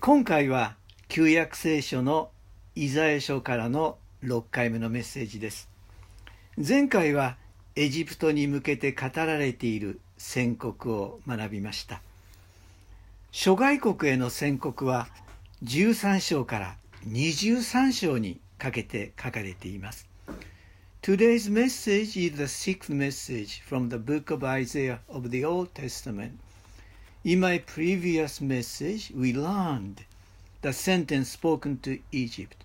今回は旧約聖書のイザヤ書からの6回目のメッセージです。前回はエジプトに向けて語られている宣告を学びました。諸外国への宣告は13章から23章にかけて書かれています。Today's message is the sixth message from the book of Isaiah of the Old Testament. In my previous message, we learned the sentence spoken to Egypt.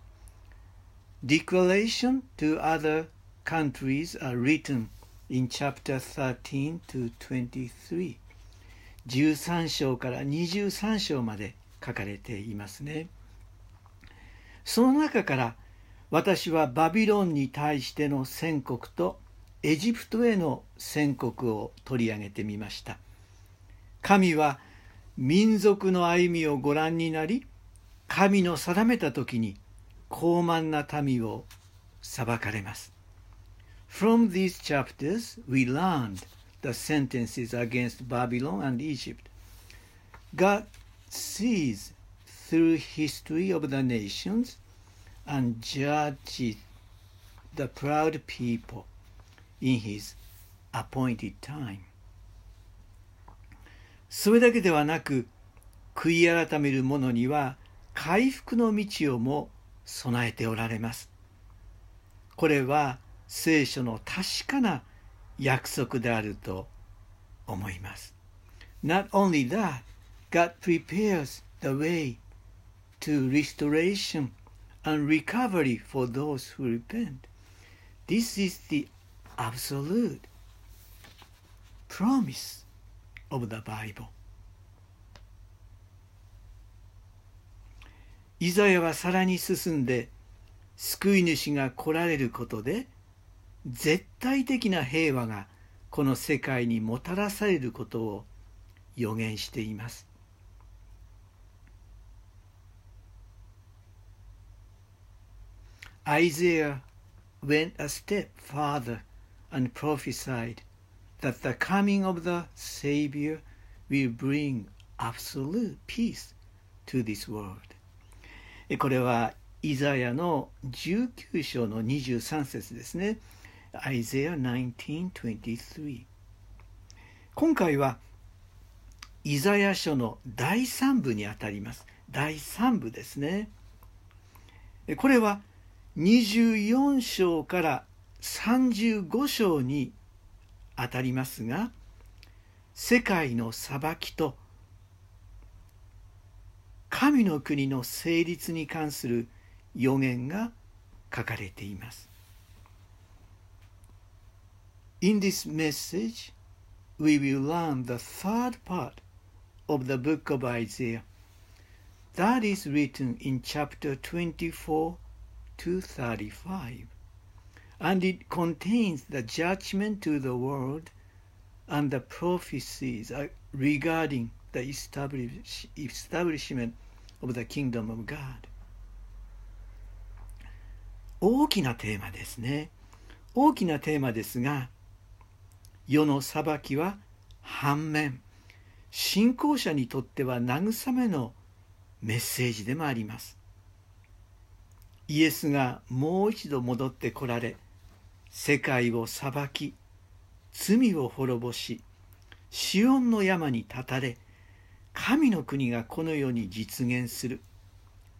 Declaration to other countries are written in chapter 13 to 23. 13章から23章まで書かれていますね。その中から私はバビロンに対しての宣告とエジプトへの宣告を取り上げてみました神は民族の歩みをご覧になり神の定めた時に高慢な民を裁かれます From these chapters we learned the sentences against Babylon and Egypt God sees through history of the nations and judges the proud people in his appointed time それだけではなく悔い改める者には回復の道をも備えておられますこれは聖書の確かな約束であると思います Not only that, God prepares the way to restoration and recovery for those who repent. This is the absolute promise of the Bible. イザヤはさらに進んで救い主が来られることで絶対的な平和がこの世界にもたらされることを予言しています。Isaiah went a step farther and prophesied that the coming of the Savior will bring absolute peace to this world. これはイザヤの19章の23節ですね。Isaiah 19:23今回はイザヤ書の第3部にあたります。第3部ですね。これは24章から35章にあたりますが世界の裁きと神の国の成立に関する予言が書かれています。In this message, we will learn the third part of the book of Isaiah. That is written in chapter 24 235 and it contains the judgment to the world and the prophecies regarding the establish, establishment of the kingdom of God 大きなテーマですね大きなテーマですが世の裁きは反面信仰者にとっては慰めのメッセージでもありますイエスがもう一度戻ってこられ世界を裁き罪を滅ぼしシオンの山に立たれ神の国がこの世に実現する。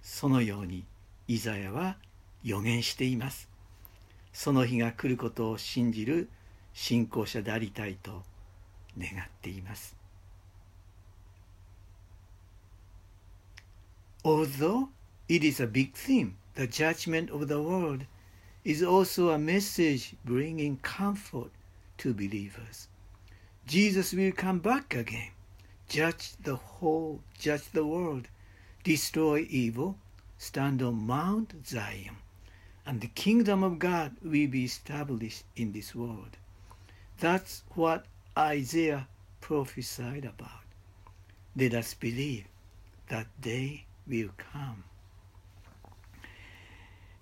そのようにイザヤは予言しています。その日が来ることを信じる信仰者でありたいと願っています。Although it is a big theme the judgment of the world is also a message bringing comfort to believers. Jesus will come back again, judge the whole, judge the world, destroy evil, stand on Mount Zion, and the kingdom of God will be established in this world. That's what Isaiah prophesied about. Let us believe that day will come.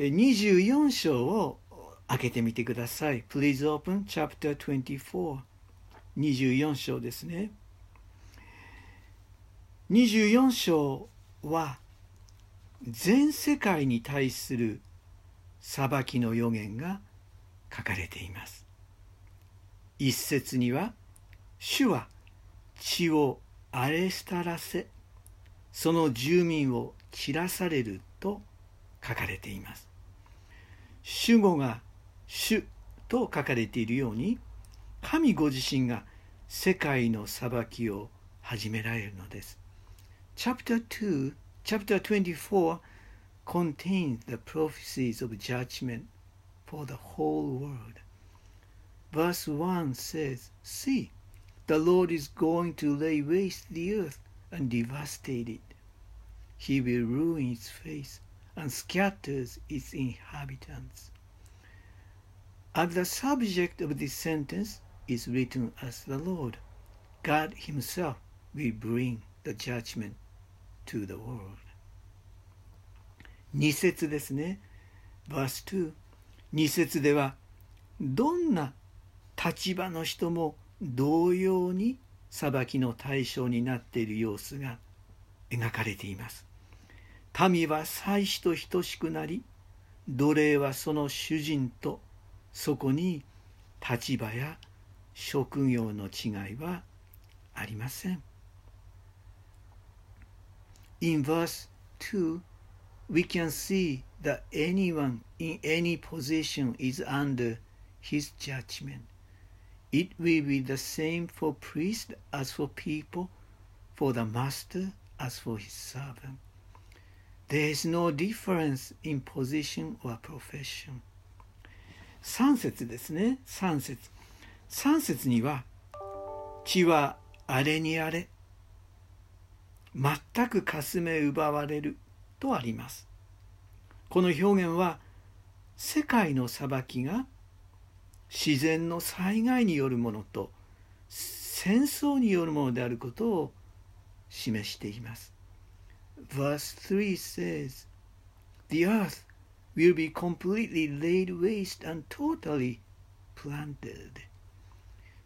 24章を開けてみてください。Please open chapter 24. 24章ですね。24章は全世界に対する裁きの予言が書かれています一節には主は血を荒れ廃らせその住民を散らされると書かれています主語が主と書かれているように神ご自身が世界の裁きを始められるのです Chapter 2 Chapter 24 contains the prophecies of judgment for the whole world. Verse 1 says, See, the Lord is going to lay waste the earth and devastate it. He will ruin its face and scatters its inhabitants. As the subject of this sentence is written as the Lord, God Himself will bring the judgment to the world. 2節ですね。verse 2。2節では、どんな立場の人も同様に裁きの対象になっている様子が描かれています。民は祭司と等しくなり、奴隷はその主人と、そこに立場や職業の違いはありません。In verse 2, we can see that anyone in any position is under his judgment. It will be the same for priest as for people, for the master as for his servant. There is no difference in position or profession. 3節ですね。3節。3節には、地は荒れに荒れ、全くかすめ奪われるとあります。この表現は世界の裁きが自然の災害によるものと戦争によるものであることを示しています。Verse 3 says, The earth will be completely laid waste and totally planted.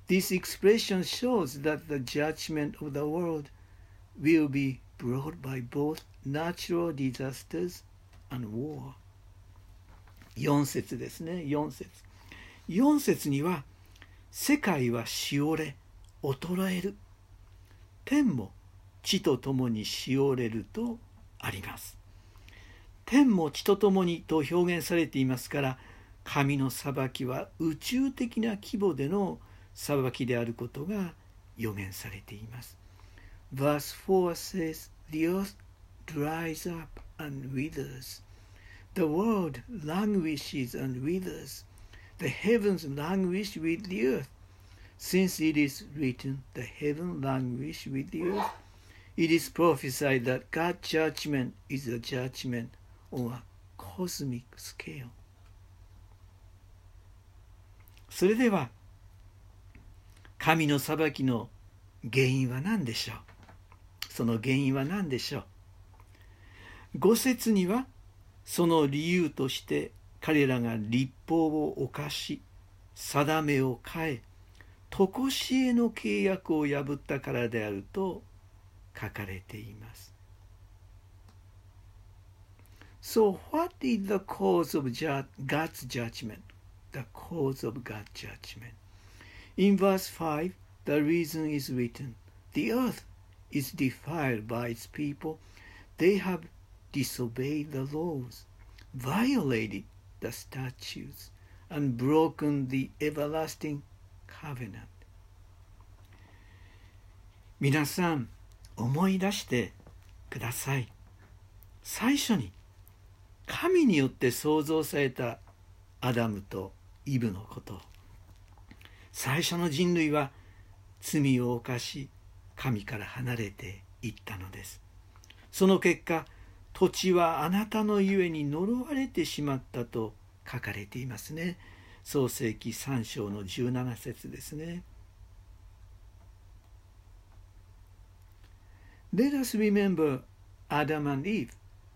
This expression shows that the judgment of the world will be brought by both natural disasters and war 4節ですね4節4節には世界はしおれ衰える天も 地とともにしおれるとあります天も地とともにと表現されていますから神の裁きは宇宙的な規模での裁きであることが予言されています Verse 4 says, The earth dries up and withers. The world languishes and withers. The heavens languish with the earth. Since it is written, The heaven languish with the earth, it is prophesied that God's judgment is a judgment on a cosmic scale. それでは神の裁きの原因は何でしょう？その原因は何でしょう？五節にはその理由として彼らが立法を犯し定めを変え常しえの契約を破ったからであると書かれています。So what is the cause of God's judgment? The cause of God's judgment. In verse 5, the reason is written The earth is defiled by its people. They have disobeyed the laws, violated the statutes, and broken the everlasting covenant. 皆さん 思い出してください。最初に神によって創造されたアダムとイブのこと。最初の人類は罪を犯し神から離れていったのです。その結果土地はあなたのゆえに呪われてしまったと書かれていますね。創世記3章の17節ですね。Let us remember Adam and Eve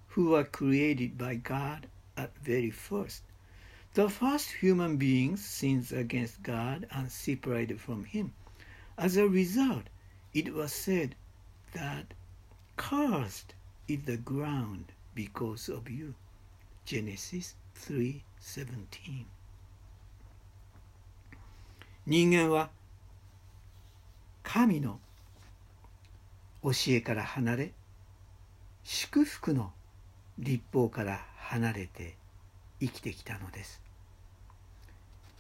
who were created by God at very first The first human beings sinned against God and separated from Him. As a result, it was said that cursed is the ground because of you. Genesis 3:17人間は神の 教えから離れ祝福の立法から離れて生きてきたのです。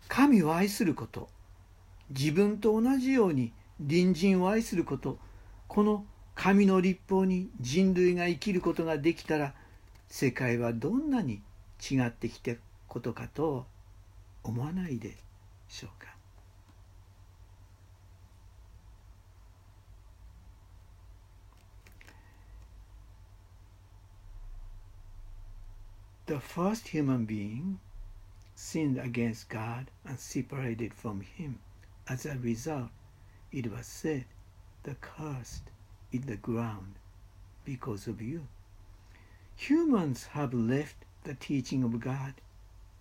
神を愛すること自分と同じように隣人を愛することこの神の立法に人類が生きることができたら世界はどんなに違ってきたことかと思わないでしょうか。The first human being sinned against God and separated from Him. As a result, it was said, The cursed is the ground because of you. Humans have left the teaching of God,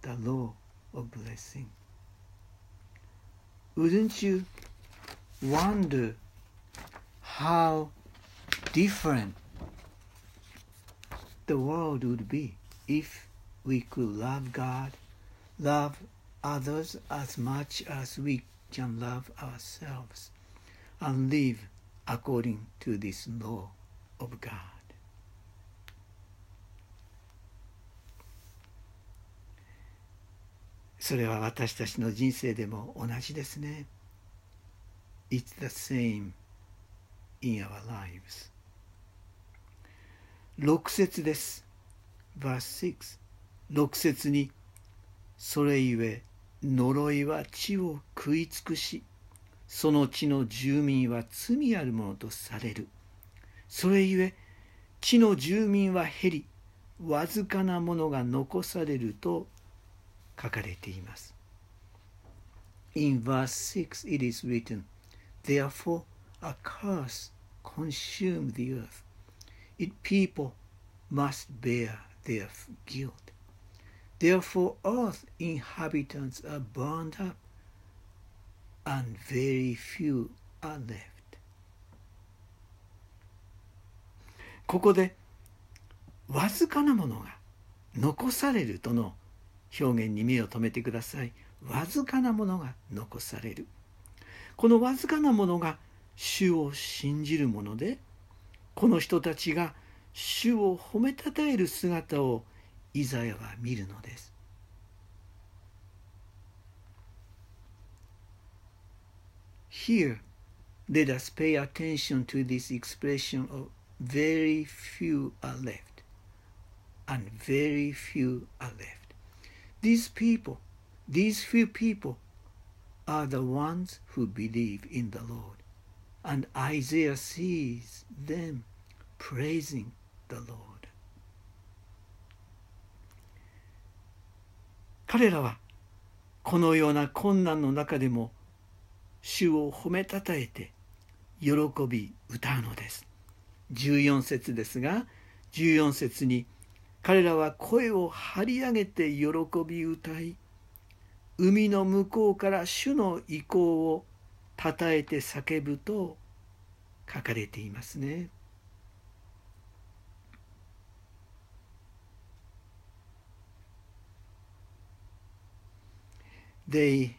the law of blessing. Wouldn't you wonder how different the world would be if we could love God, love others as much as we can love ourselves, and live according to this law of God. それは私たちの人生でも同じですね。It's the same in our lives. 6節です。 Verse 6. 6節に、それゆえ呪いは地を食い尽くし、その地の住民は罪あるものとされる。それゆえ地の住民は減り、わずかなものが残されると書かれています。In verse 6 it is written, Therefore a curse consumed the earth. It people must bear their guilt. Therefore earth inhabitants are burned up, and very few are left. ここでわずかなものが残されるとの表現に目を留めてください。わずかなものが残される。このわずかなものが主を信じるもので、この人たちが主を褒めたたえる姿をイザヤは見るのです。Here, let us pay attention to this expression of very few are left, and very few are left. These people, these few people, are the ones who believe in the Lord. And Isaiah sees them praising the Lord. 彼らはこのような困難の中でも主を褒めたたえて喜び歌うのです。14節ですが14節に彼らは声を張り上げて喜び歌い海の向こうから主の意向をたたえて叫ぶと書かれていますね。They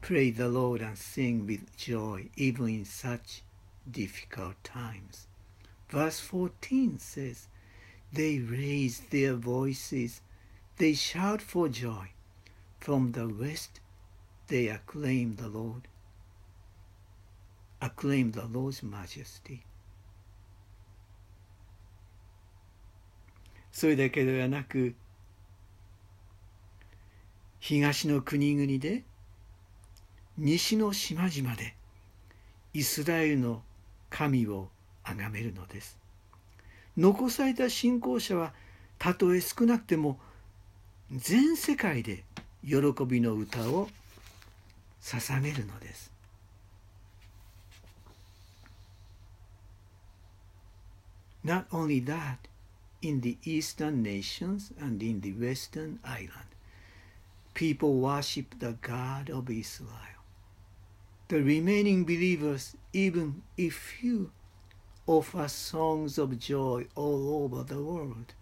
pray the Lord and sing with joy even in such difficult times. Verse 14 says, They raise their voices, they shout for joy. From the west they acclaim the Lord, acclaim the Lord's majesty. それだけではなく 東の国々で西の島々でイスラエルの神を崇めるのです。残された信仰者はたとえ少なくても全世界で喜びの歌を捧げるのです。Not only that, in the eastern nations and in the western islands, people worship the God of Israel. The remaining believers, even if few, offer songs of joy all over the world.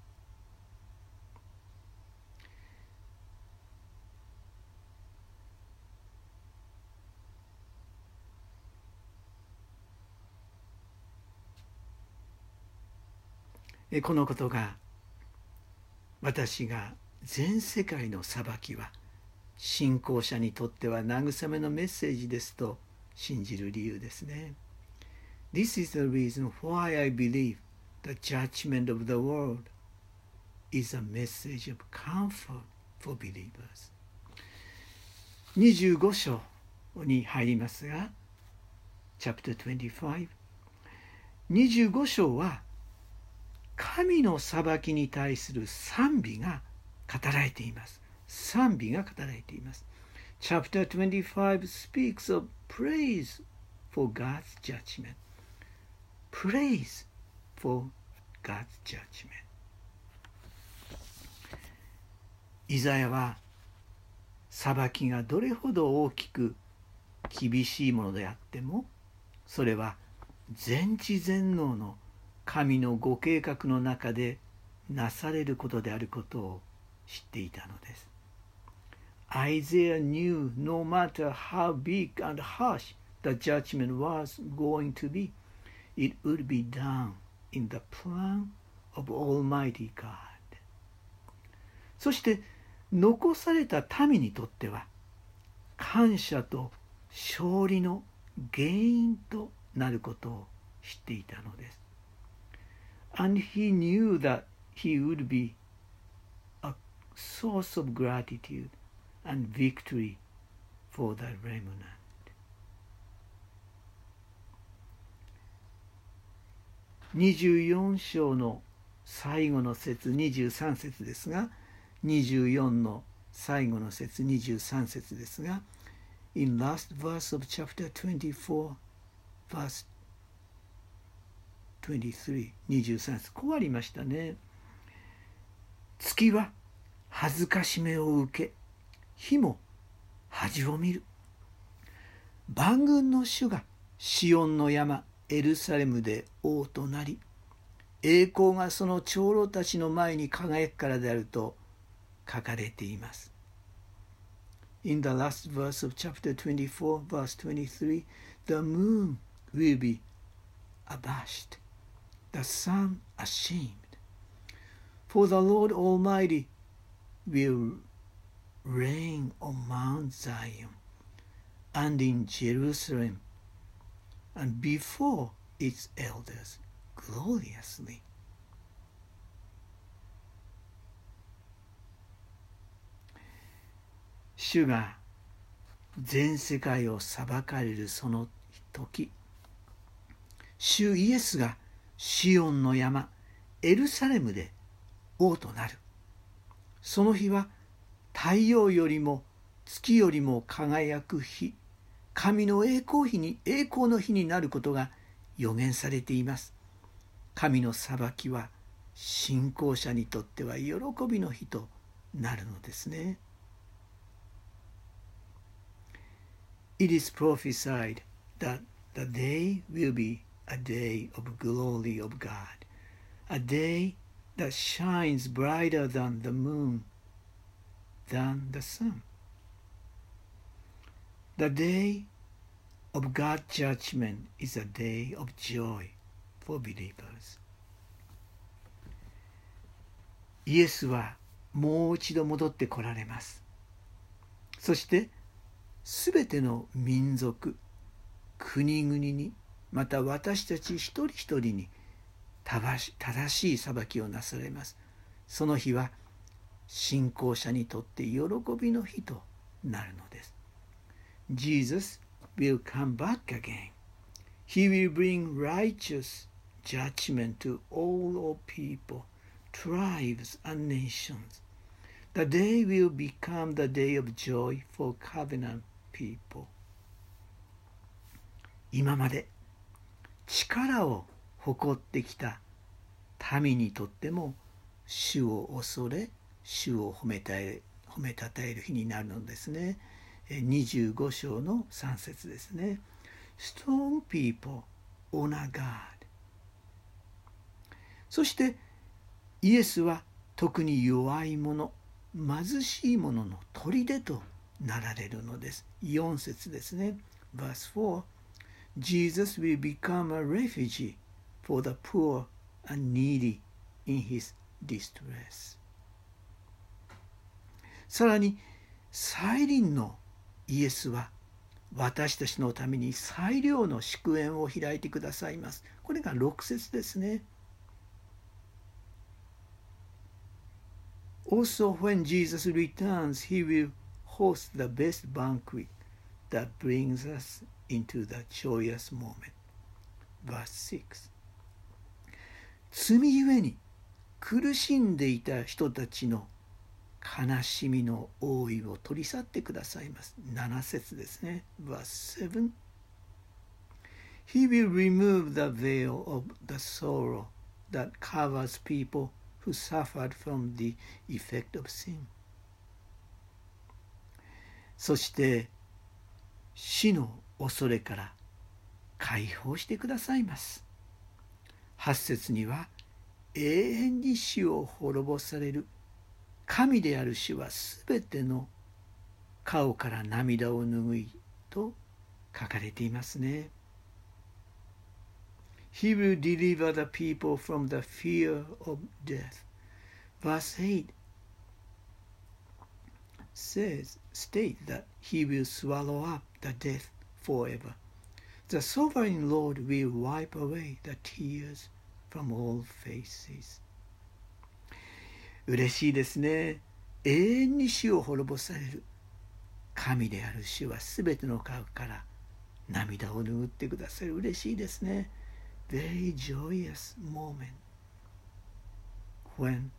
このことが私が全世界の裁きは 信仰者にとっては慰めのメッセージですと信じる理由ですね。This is the reason why I believe the judgment of the world is a message of comfort for believers. 25章に入りますが、Chapter 25。25章は神の裁きに対する賛美が語られています。賛美が語られています。Chapter 25 speaks of praise for God's judgment. Praise for God's judgment. イザヤは裁きがどれほど大きく厳しいものであってもそれは全知全能の神のご計画の中でなされることであることを知っていたのです。Isaiah knew no matter how big and harsh the judgment was going to be, it would be done in the plan of Almighty God. そして残された民にとっては感謝と勝利の原因となることを知っていたのです。and he knew that he would be a source of gratitude and victory for the remnant. 24章の最後の節23節ですが24の最後の節23節ですが In last verse of chapter 24 verse 23、23節こうありましたね。月は恥ずかしめを受け、火も恥を見る。万軍の主がシオンの山エルサレムで王となり、栄光がその長老たちの前に輝くからであると書かれています。In the last verse of chapter 24, verse 23, the moon will be abashed the sun ashamed. For the Lord Almighty will reign on Mount Zion and in Jerusalem and before its elders gloriously. 主が全世界を裁かれるその時主イエスがシオンの山エルサレムで王となるその日は太陽よりも月よりも輝く日神の栄光日に栄光の日になることが予言されています神の裁きは信仰者にとっては喜びの日となるのですね It is prophesied that the day will be a day of glory of God, a day that shines brighter than the moon, than the sun. The day of God's judgment is a day of joy for believers. イエスはもう一度戻ってこられます。そしてすべての民族、国々にまた私たち一人一人に正しい裁きをなされます。その日は信仰者にとって喜びの日となるのです。Jesus will come back again. He will bring righteous judgment to all of people, tribes, and nations. The day will become the day of joy for covenant people. 今まで力を誇ってきた民にとっても主を恐れ主を褒めたえ褒めたたえる日になるのですね25章の3節ですね Strong people honor God そしてイエスは特に弱い者貧しい者の砦となられるのです4節ですね Verse 4 Jesus will become a refugee for the poor and needy in his distress さらに再臨のイエスは私たちのために最良の祝宴を開いてくださいます。これが6節ですね。Also, when Jesus returns, he will host the best banquet that brings us into the joyous moment. Verse 6罪ゆえに苦しんでいた人たちの悲しみの覆いを取り去ってくださいます。7節ですね。Verse 7 He will remove the veil of the sorrow that covers people who suffered from the effect of sin. そして死の恐れから解放してくださいます。8節には永遠に死を滅ぼされる神である主はすべての顔から涙を拭いと書かれていますね。He will deliver the people from the fear of death. Verse 8 says, state that he will swallow up the death forever. The sovereign Lord will wipe away the tears from all faces. 嬉しいですね永遠に死を滅ぼされる神である主はすべての顔から涙を拭ってくださる嬉しいですね Very joyous moment when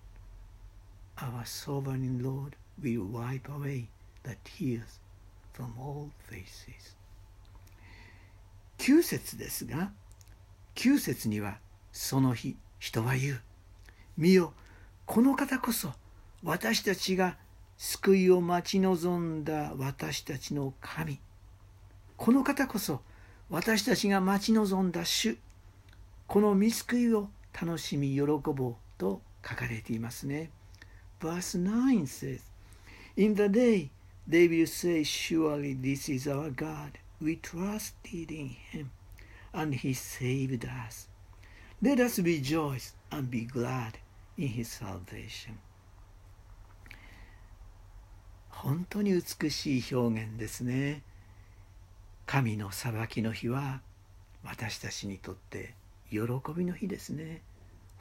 our sovereign Lord will wipe away the tears from all faces 9節ですが9節にはその日人は言う見よこの方こそ私たちが救いを待ち望んだ私たちの神この方こそ私たちが待ち望んだ主この見救いを楽しみ喜ぼうと書かれていますね。Verse 9 says, In the day they will say, Surely this is our God. We trusted in him, and he saved us. Let us rejoice and be glad in his salvation 本当に美しい表現ですね神の裁きの日は私たちにとって喜びの日ですね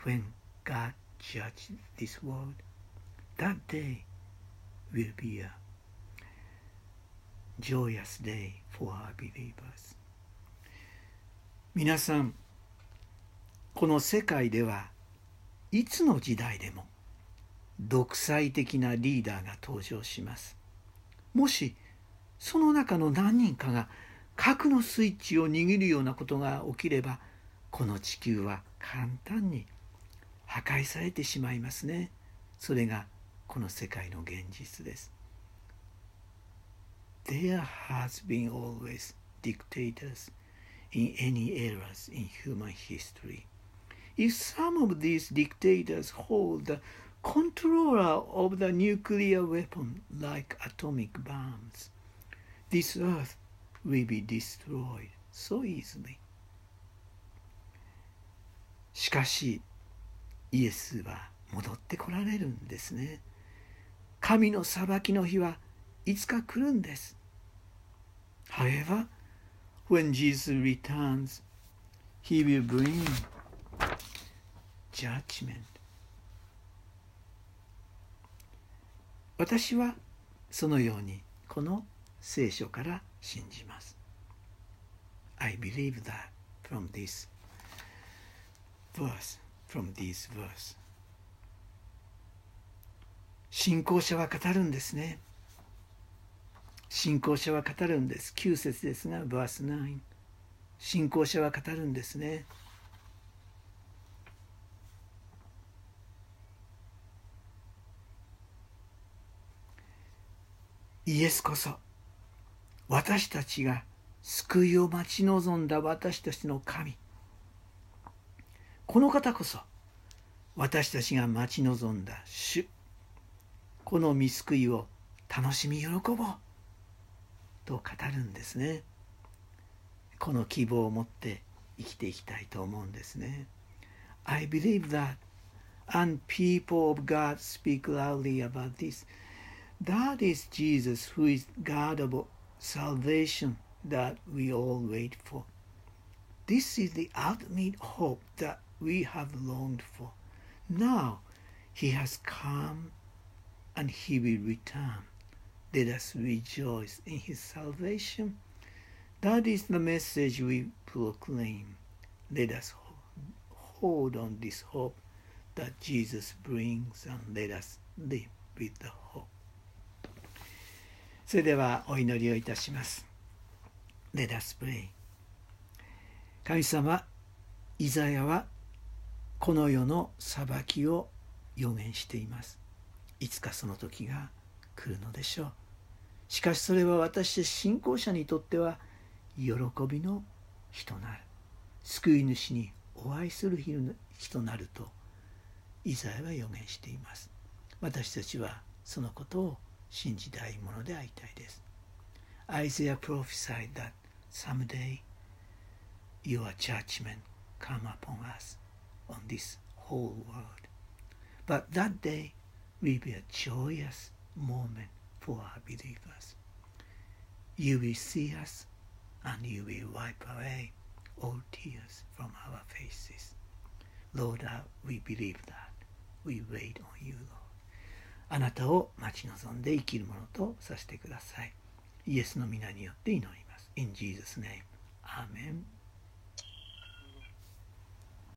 When God judges this world that day will be a joyous day for our believers 皆さんこの世界ではいつの時代でも独裁的なリーダーが登場します。もしその中の何人かが核のスイッチを握るようなことが起きればこの地球は簡単に破壊されてしまいますね。それがこの世界の現実です。There has been always dictators in any eras in human history. if some of these dictators hold the controller of the nuclear weapon like atomic bombs, this earth will be destroyed so easily. しかし、イエスは戻ってこられるんですね。神の裁きの日はいつか来るんです。However, when Jesus returns, he will bring judgment 私はそのようにこの聖書から信じます I believe that from this verse from this verse 信仰者は語るんですね信仰者は語るんです9節ですが verse 9信仰者は語るんですねイエスこそ私たちが救いを待ち望んだ私たちの神。この方こそ私たちが待ち望んだ主。この見救いを楽しみ喜ぼう。と語るんですね。この希望を持って生きていきたいと思うんですね。I believe that and people of God speak loudly about this. That is Jesus who is God of salvation that we all wait for this is the ultimate hope that we have longed for now he has come and he will return. Let us rejoice in his salvation. That is the message we proclaim. Let us hold on this hope that Jesus brings and let us live with the hope. それではお祈りをいたします。Let us pray. 神様、イザヤはこの世の裁きを予言していますいつかその時が来るのでしょうしかしそれは私信仰者にとっては喜びの日となる救い主にお会いする日となるとイザヤは予言しています私たちはそのことを信じたいものでありたいです Isaiah prophesied that someday your judgment come upon us on this whole world. But that day will be a joyous moment for our believers. You will see us and you will wipe away all tears from our faces. Lord, we believe that. We wait on you, Lord. あなたを待ち望んで生きるものとさせてください。イエスの皆によって祈ります。In Jesus' name. Amen.